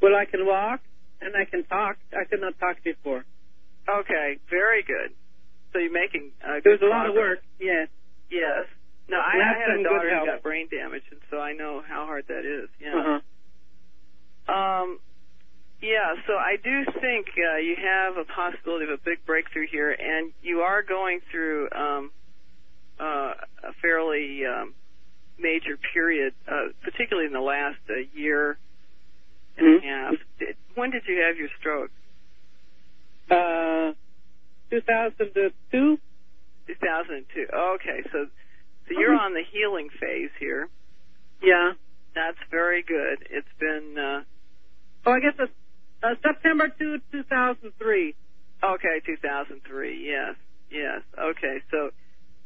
Speaker 14: well, I can walk and I can talk. I could not talk before.
Speaker 1: Okay, very good. So you're making uh, good
Speaker 14: was a lot of work. Yes.
Speaker 1: Yes. No, I, I had a daughter who got brain damage, and so I know how hard that is. Yeah.
Speaker 14: Uh-huh.
Speaker 1: Um, yeah, so I do think uh, you have a possibility of a big breakthrough here, and you are going through um, uh, a fairly um, major period, uh, particularly in the last uh, year and a half. When did you have your stroke?
Speaker 14: Uh, 2002.
Speaker 1: 2002. Okay, so so you're on the healing phase here.
Speaker 14: Yeah.
Speaker 1: That's very good. It's been uh,
Speaker 14: Oh, I guess it's uh, September 2, 2003.
Speaker 1: Okay, 2003. Yes, yes. Okay, so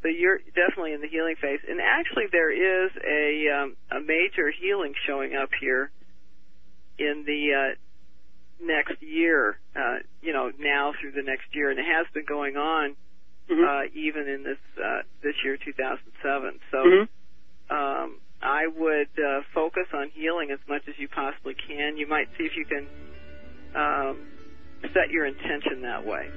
Speaker 1: so you're definitely in the healing phase, and actually there is a um, a major healing showing up here in the uh, next year. Uh, you know, now through the next year, and it has been going on uh, even in this uh, this year, 2007. So.
Speaker 14: Mhm.
Speaker 1: Um, I would uh, focus on healing as much as you possibly can. You might see if you can um, set your intention that way.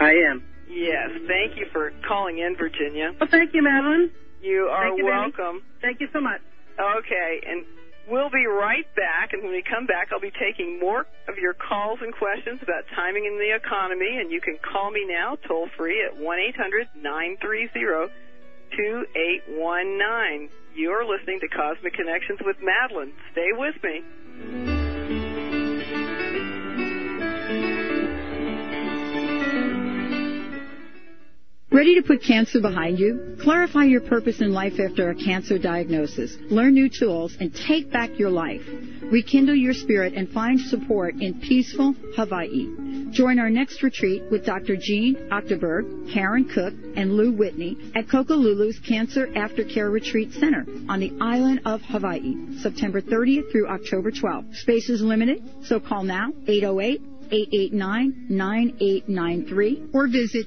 Speaker 14: I am.
Speaker 1: Yes, thank you for calling in, Virginia.
Speaker 14: Well, thank you, Madeline.
Speaker 1: You are
Speaker 14: Thank you, Benny.
Speaker 1: welcome.
Speaker 14: Thank you so much.
Speaker 1: Okay, and we'll be right back. And when we come back, I'll be taking more of your calls and questions about timing in the economy. And you can call me now, toll free at one eight hundred nine three zero two eight one nine. You're listening to Cosmic Connections with Madeline. Stay with me.
Speaker 15: Ready to put cancer behind you? Clarify your purpose in life after a cancer diagnosis. Learn new tools and take back your life. Rekindle your spirit and find support in peaceful Hawaii. Join our next retreat with Dr. Jean Octoberg, Karen Cook, and Lou Whitney at Kokolulu's Cancer Aftercare Retreat Center on the island of Hawaii, September 30th through October 12th. Space is limited, so call now 808 889-9893 or visit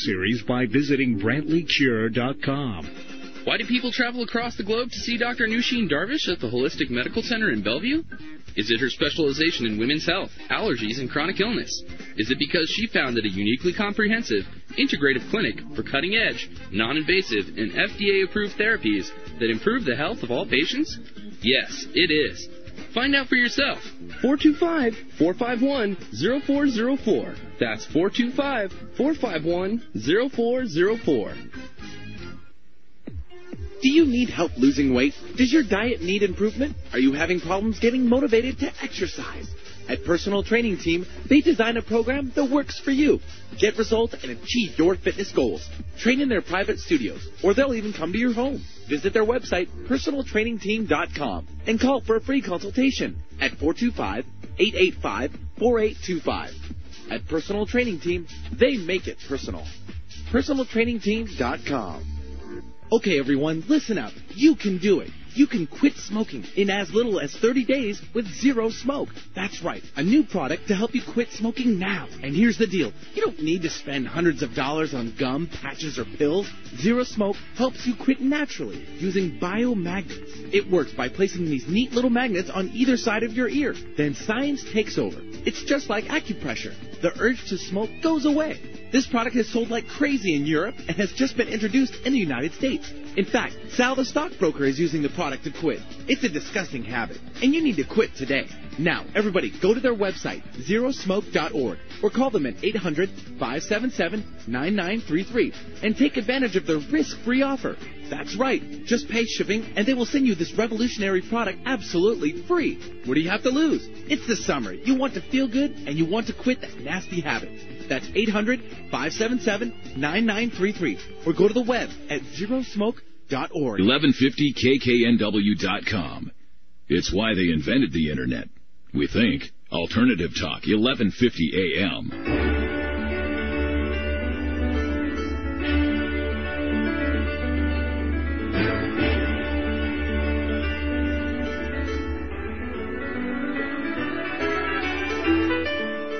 Speaker 16: series by visiting BrantleyCure.com.
Speaker 8: Why do people travel across the globe to see Dr. Nooshin Darvish at the Holistic Medical Center in Bellevue? Is it her specialization in women's health, allergies, and chronic illness? Is it because she founded a uniquely comprehensive, integrative clinic for cutting edge, non invasive, and FDA approved therapies that improve the health of all patients? Yes, it is. Find out for yourself. 425 451 0404. That's 425 451 0404.
Speaker 7: Do you need help losing weight? Does your diet need improvement? Are you having problems getting motivated to exercise? At Personal Training Team, they design a program that works for you. Get results and achieve your fitness goals. Train in their private studios, or they'll even come to your home. Visit their website, personaltrainingteam.com, and call for a free consultation at 425-885-4825. At Personal Training Team, they make it personal. PersonalTrainingTeam.com. Okay, everyone, listen up. You can do it. You can quit smoking in as little as 30 days with zero smoke. That's right, a new product to help you quit smoking now. And here's the deal you don't need to spend hundreds of dollars on gum, patches, or pills. Zero Smoke helps you quit naturally using biomagnets. It works by placing these neat little magnets on either side of your ear. Then science takes over. It's just like acupressure. The urge to smoke goes away. This product has sold like crazy in Europe and has just been introduced in the United States. In fact, Sal the stockbroker is using the product to quit. It's a disgusting habit, and you need to quit today. Now, everybody, go to their website, zerosmoke.org, or call them at 800-577-9933, and take advantage of their risk-free offer. That's right, just pay shipping, and they will send you this revolutionary product absolutely free. What do you have to lose? It's the summer. You want to feel good, and you want to quit that nasty habit. That's 800-577-9933, or go to the web at zerosmoke.org.
Speaker 9: 1150kknw.com. It's why they invented the internet. We think. Alternative Talk, 1150 AM.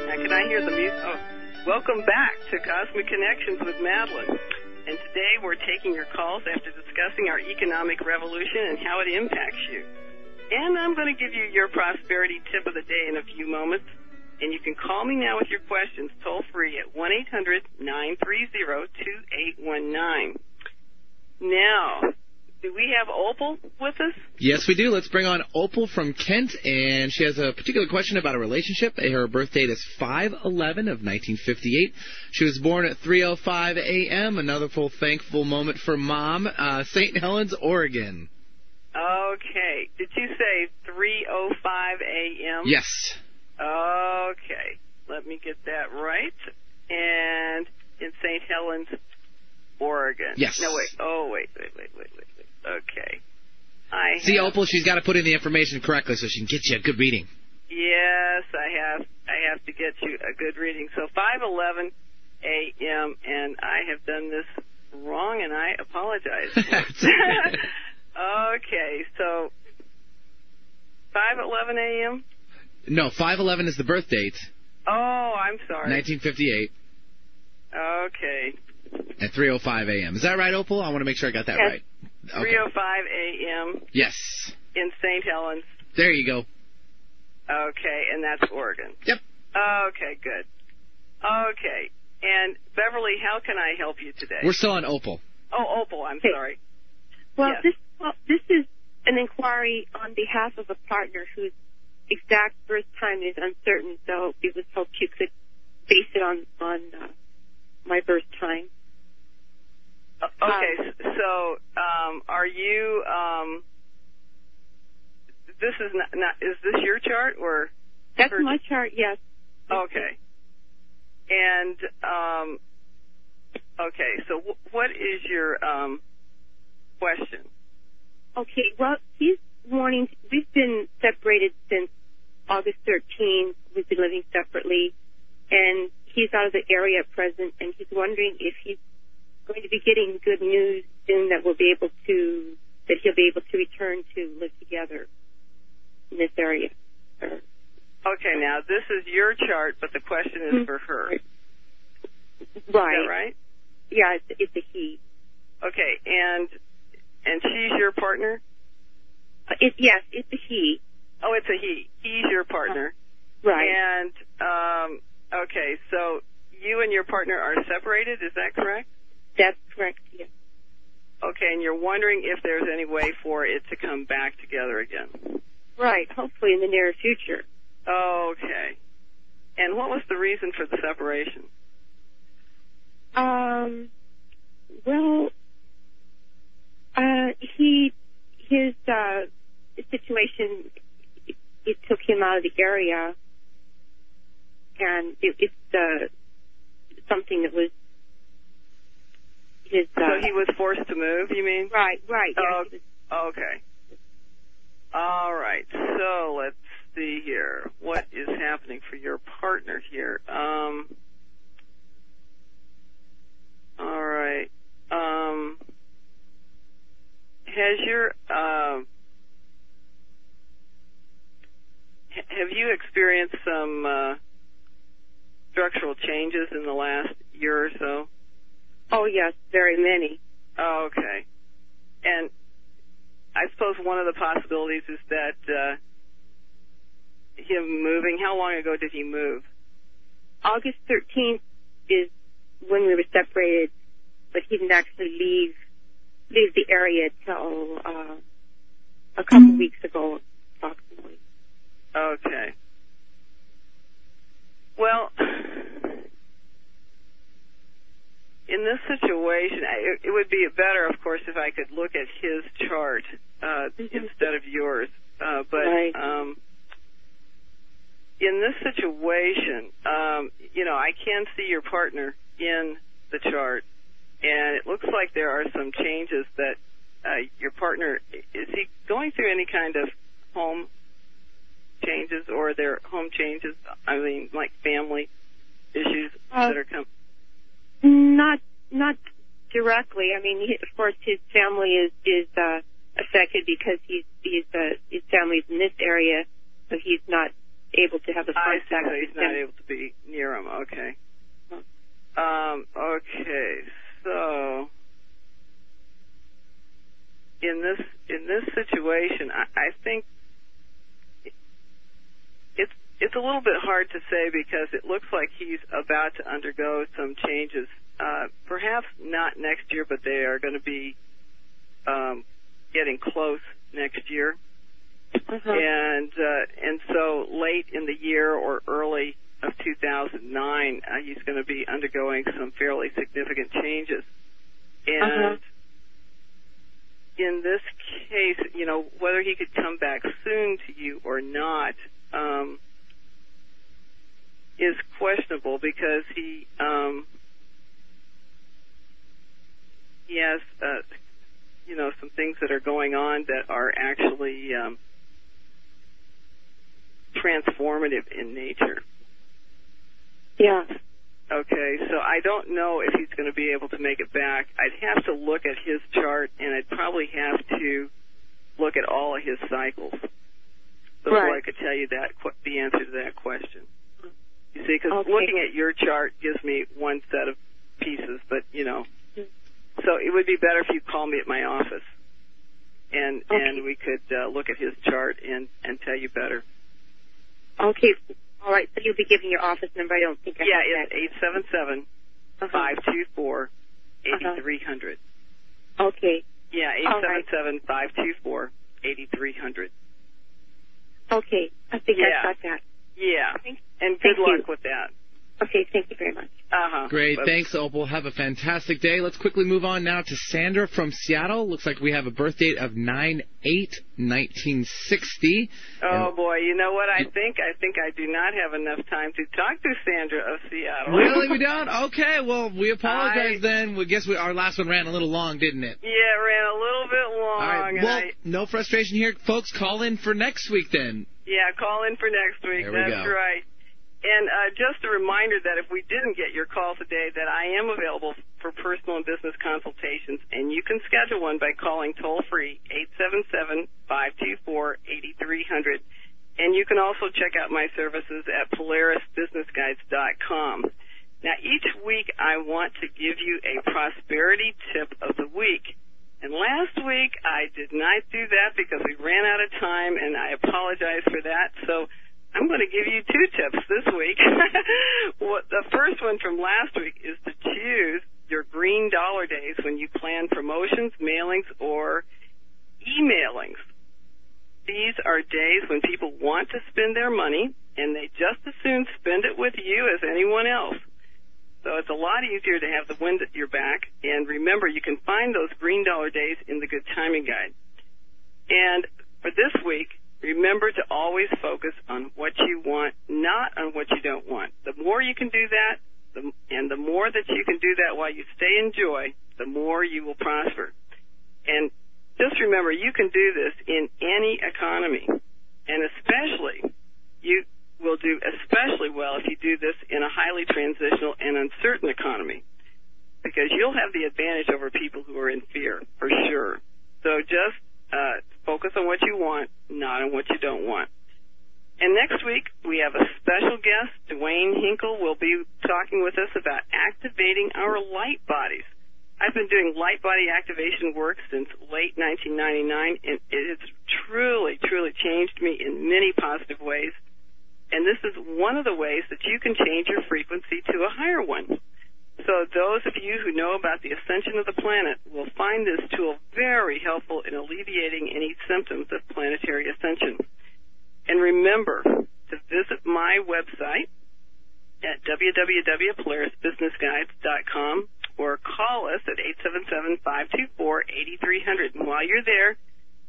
Speaker 1: Now, can I hear the music? Oh, welcome back to Cosmic Connections with Madeline. And today we're taking your calls after discussing our economic revolution and how it impacts you. And I'm going to give you your prosperity tip of the day in a few moments. And you can call me now with your questions toll free at 1 800 930 2819. Now, do we have Opal with us?
Speaker 2: Yes, we do. Let's bring on Opal from Kent, and she has a particular question about a relationship. Her birth date is 5-11 of 1958. She was born at 3.05 a.m., another full thankful moment for Mom, uh, St. Helens, Oregon.
Speaker 1: Okay. Did you say 3:05 a.m.?
Speaker 2: Yes.
Speaker 1: Okay. Let me get that right. And in St. Helens, Oregon.
Speaker 2: Yes.
Speaker 1: No wait. Oh wait, wait, wait, wait, wait, wait. Okay. I
Speaker 2: See,
Speaker 1: have,
Speaker 2: Opal, she's got to put in the information correctly so she can get you a good reading.
Speaker 1: Yes, I have. I have to get you a good reading. So 5:11 a.m. and I have done this wrong, and I apologize. okay, so 5:11 a.m.
Speaker 2: No, 5-11 is the birth date,
Speaker 1: Oh, I'm sorry.
Speaker 2: 1958,
Speaker 1: Okay.
Speaker 2: At 3.05 a.m. Is that right, Opal? I want to make sure I got that
Speaker 1: Yes.
Speaker 2: right.
Speaker 1: 3:05 a.m.
Speaker 2: Yes.
Speaker 1: in St. Helens.
Speaker 2: There you go.
Speaker 1: Okay, and that's Oregon.
Speaker 2: Yep.
Speaker 1: Okay, good. Okay, and Beverly, how can I help you today?
Speaker 2: We're still on Opal.
Speaker 1: Oh, Opal, I'm sorry.
Speaker 17: Well,
Speaker 1: Yes.
Speaker 17: this well, this is an inquiry on behalf of a partner whose exact birth time is uncertain. So it was hoped you could base it on on uh, my birth time.
Speaker 1: Okay, s- so um, are you? Um, this is not, not. Is this your chart or?
Speaker 17: That's my chart. Yes.
Speaker 1: Okay. And um, okay, so w- what is your um, question?
Speaker 17: Okay. Well, he's wanting. We've been separated since August 13th. We've been living separately, and he's out of the area at present, and he's wondering if he's going to be getting good news soon that we'll be able to that he'll be able to return to live together in this area.
Speaker 1: Okay, now this is your chart, but the question is for her.
Speaker 17: right.
Speaker 1: Is that right?
Speaker 17: Yeah, it's, it's a he.
Speaker 1: Okay, and and she's your partner?
Speaker 17: Uh, It, yes, it's a he.
Speaker 1: Oh, it's a he. He's your partner.
Speaker 17: Right.
Speaker 1: And um, okay, so you and your partner are separated. Is that correct?
Speaker 17: That's correct. Yes.
Speaker 1: Okay, and you're wondering if there's any way for it to come back together again.
Speaker 17: Right. Hopefully in the near future.
Speaker 1: Okay. And what was the reason for the separation?
Speaker 17: Um. Well, uh, he his uh situation it, it took him out of the area, and it, it's uh something that was his. Uh,
Speaker 1: So he was forced to move. You mean?
Speaker 17: right, right.
Speaker 1: Oh,
Speaker 17: was-
Speaker 1: Okay. All right. So let's see here. What is happening for your partner here? Um. All right. Um. Has your um. ha- have you experienced some uh, structural changes in the last year or so?
Speaker 17: Oh yes, very many.
Speaker 1: Oh, okay. And I suppose one of the possibilities is that uh, him moving. How long ago did he move?
Speaker 17: August 13th is when we were separated, but he didn't actually leave leave the area till uh, a couple weeks ago, approximately.
Speaker 1: Okay. Well, in this situation, it, it would be better, of course, if I could look at his chart uh, instead of yours. Uh, but
Speaker 17: Right.
Speaker 1: um, in this situation, um, you know, I can see your partner in the chart, and it looks like there are some changes that uh, your partner is he going through any kind of home changes or there home changes? I mean, like family issues
Speaker 17: Uh,
Speaker 1: that are coming.
Speaker 17: Not not directly. I mean, he, of course, his family is is uh, affected because he's he's uh, his family's in this area, so he's not able to have the
Speaker 1: I see. So he's not able to be near him. Okay. Um. Okay. So in this in this situation, I, I think it's a little bit hard to say because it looks like he's about to undergo some changes. Uh, perhaps not next year, but they are going to be um, getting close next year. And uh, and so late in the year or early of 2009, uh, he's going to be undergoing some fairly significant changes. And
Speaker 17: Uh-huh.
Speaker 1: in this case, you know, whether he could come back soon to you or not um, is questionable because he um, he has uh, you know some things that are going on that are actually um, transformative in nature.
Speaker 17: Yeah.
Speaker 1: Okay, so I don't know if he's going to be able to make it back. I'd have to look at his chart, and I'd probably have to look at all of his cycles before
Speaker 17: Right.
Speaker 1: I could tell you that the answer to that question. Because
Speaker 17: Okay.
Speaker 1: looking at your chart gives me one set of pieces, but you know, so it would be better if you call me at my office, and and we could uh, look at his chart and and tell you better.
Speaker 17: Okay. All right. So you'll be giving your office number. I don't think I
Speaker 1: Yeah, it's eight seven seven five two four eighty three hundred.
Speaker 17: Okay.
Speaker 1: Yeah, eight seven seven five two four eighty three hundred.
Speaker 17: Okay. I think
Speaker 1: Yeah.
Speaker 17: I got that.
Speaker 1: Yeah, and good
Speaker 17: Thank you.
Speaker 1: luck with that.
Speaker 17: Okay. Thank you very much.
Speaker 1: Uh huh.
Speaker 2: Great. Thanks, Opal. Have a fantastic day. Let's quickly move on now to Sandra from Seattle. Looks like we have a birth date of 9 8 1960.
Speaker 1: Oh boy, you know what? I think I think I do not have enough time to talk to Sandra of Seattle.
Speaker 2: Really? We don't? Okay, well, we apologize then. We guess we, our last one ran a little long, didn't it?
Speaker 1: Yeah, it ran a little bit long.
Speaker 2: All right. Well,
Speaker 1: I,
Speaker 2: no frustration here. Folks, call in for next week then.
Speaker 1: Yeah, call in for next week.
Speaker 2: We
Speaker 1: That's
Speaker 2: go.
Speaker 1: right. And uh, just a reminder that if we didn't get your call today, that I am available for personal and business consultations, and you can schedule one by calling toll free eight seven seven five two four eighty three hundred. And you can also check out my services at PolarisBusinessGuides.com. Now, each week I want to give you a prosperity tip of the week. And last week I did not do that because we ran out of time, and I apologize for that. So I'm going to give you two tips this week. what, the first one from last week is to choose your green dollar days when you plan promotions, mailings, or emailings. These are days when people want to spend their money and they just as soon spend it with you as anyone else. So it's a lot easier to have the wind at your back. And remember, you can find those green dollar days in the good timing guide. And for this week, remember to always focus on what you want, not on what you don't want. The more you can do that, the, and the more that you can do that while you stay in joy, the more you will prosper. And just remember, you can do this in any economy, and especially you will do especially well if you do this in a highly transitional and uncertain economy, because you'll have the advantage over people who are in fear for sure. So just uh, focus on what you want, not on what you don't want. And next week, we have a special guest. Dwayne Hinkle will be talking with us about activating our light bodies. I've been doing light body activation work since late 1999, and it has truly, truly changed me in many positive ways. And this is one of the ways that you can change your frequency to a higher one. So those of you who know about the ascension of the planet will find this tool very helpful in alleviating any symptoms of planetary ascension. And remember to visit my website at www.polarisbusinessguides.com or call us at 877-524-8300. And while you're there,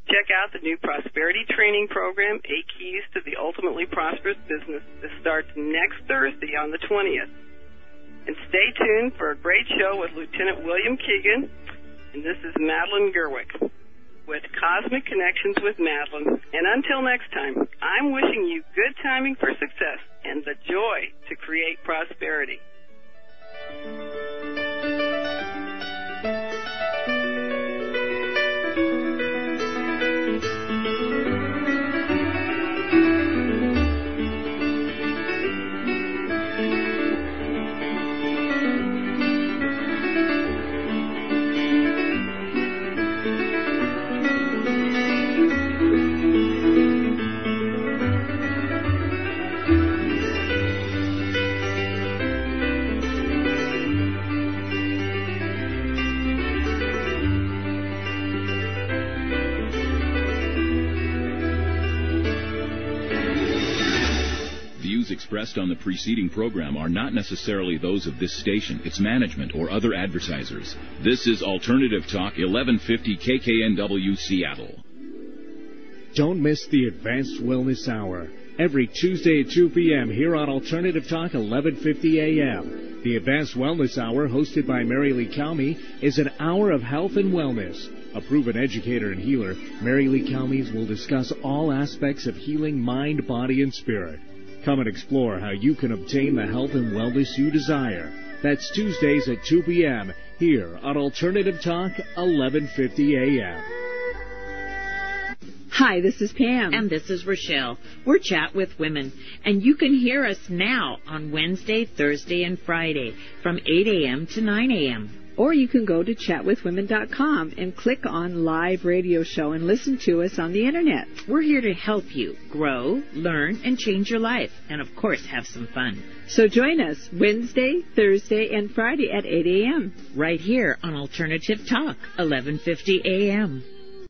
Speaker 1: check out the new prosperity training program, Eight Keys to the Ultimately Prosperous Business. This starts next Thursday on the 20th. And stay tuned for a great show with Lieutenant William Keegan. And this is Madeline Gerwick with Cosmic Connections with Madeline. And until next time, I'm wishing you good timing for success and the joy to create prosperity.
Speaker 9: Expressed on the preceding program are not necessarily those of this station, its management, or other advertisers. This is Alternative Talk 1150 KKNW Seattle.
Speaker 16: Don't miss the Advanced Wellness Hour. Every Tuesday at 2 p.m. here on Alternative Talk 1150 a.m. The Advanced Wellness Hour, hosted by Mary Lee Calmy, is an hour of health and wellness. A proven educator and healer, Mary Lee Calmy will discuss all aspects of healing mind, body, and spirit. Come and explore how you can obtain the health and wellness you desire. That's Tuesdays at 2 p.m. here on Alternative Talk 1150 a.m.
Speaker 18: Hi, this is Pam. And this is Rochelle. We're Chat with Women. And you can hear us now on Wednesday, Thursday, and Friday from 8 a.m. to 9 a.m.
Speaker 15: Or you can go to chatwithwomen.com and click on live radio show and listen to us on the internet.
Speaker 18: We're here to help you grow, learn, and change your life. And of course, have some fun.
Speaker 15: So join us Wednesday, Thursday, and Friday at 8 a.m.
Speaker 18: Right here on Alternative Talk, 1150 a.m.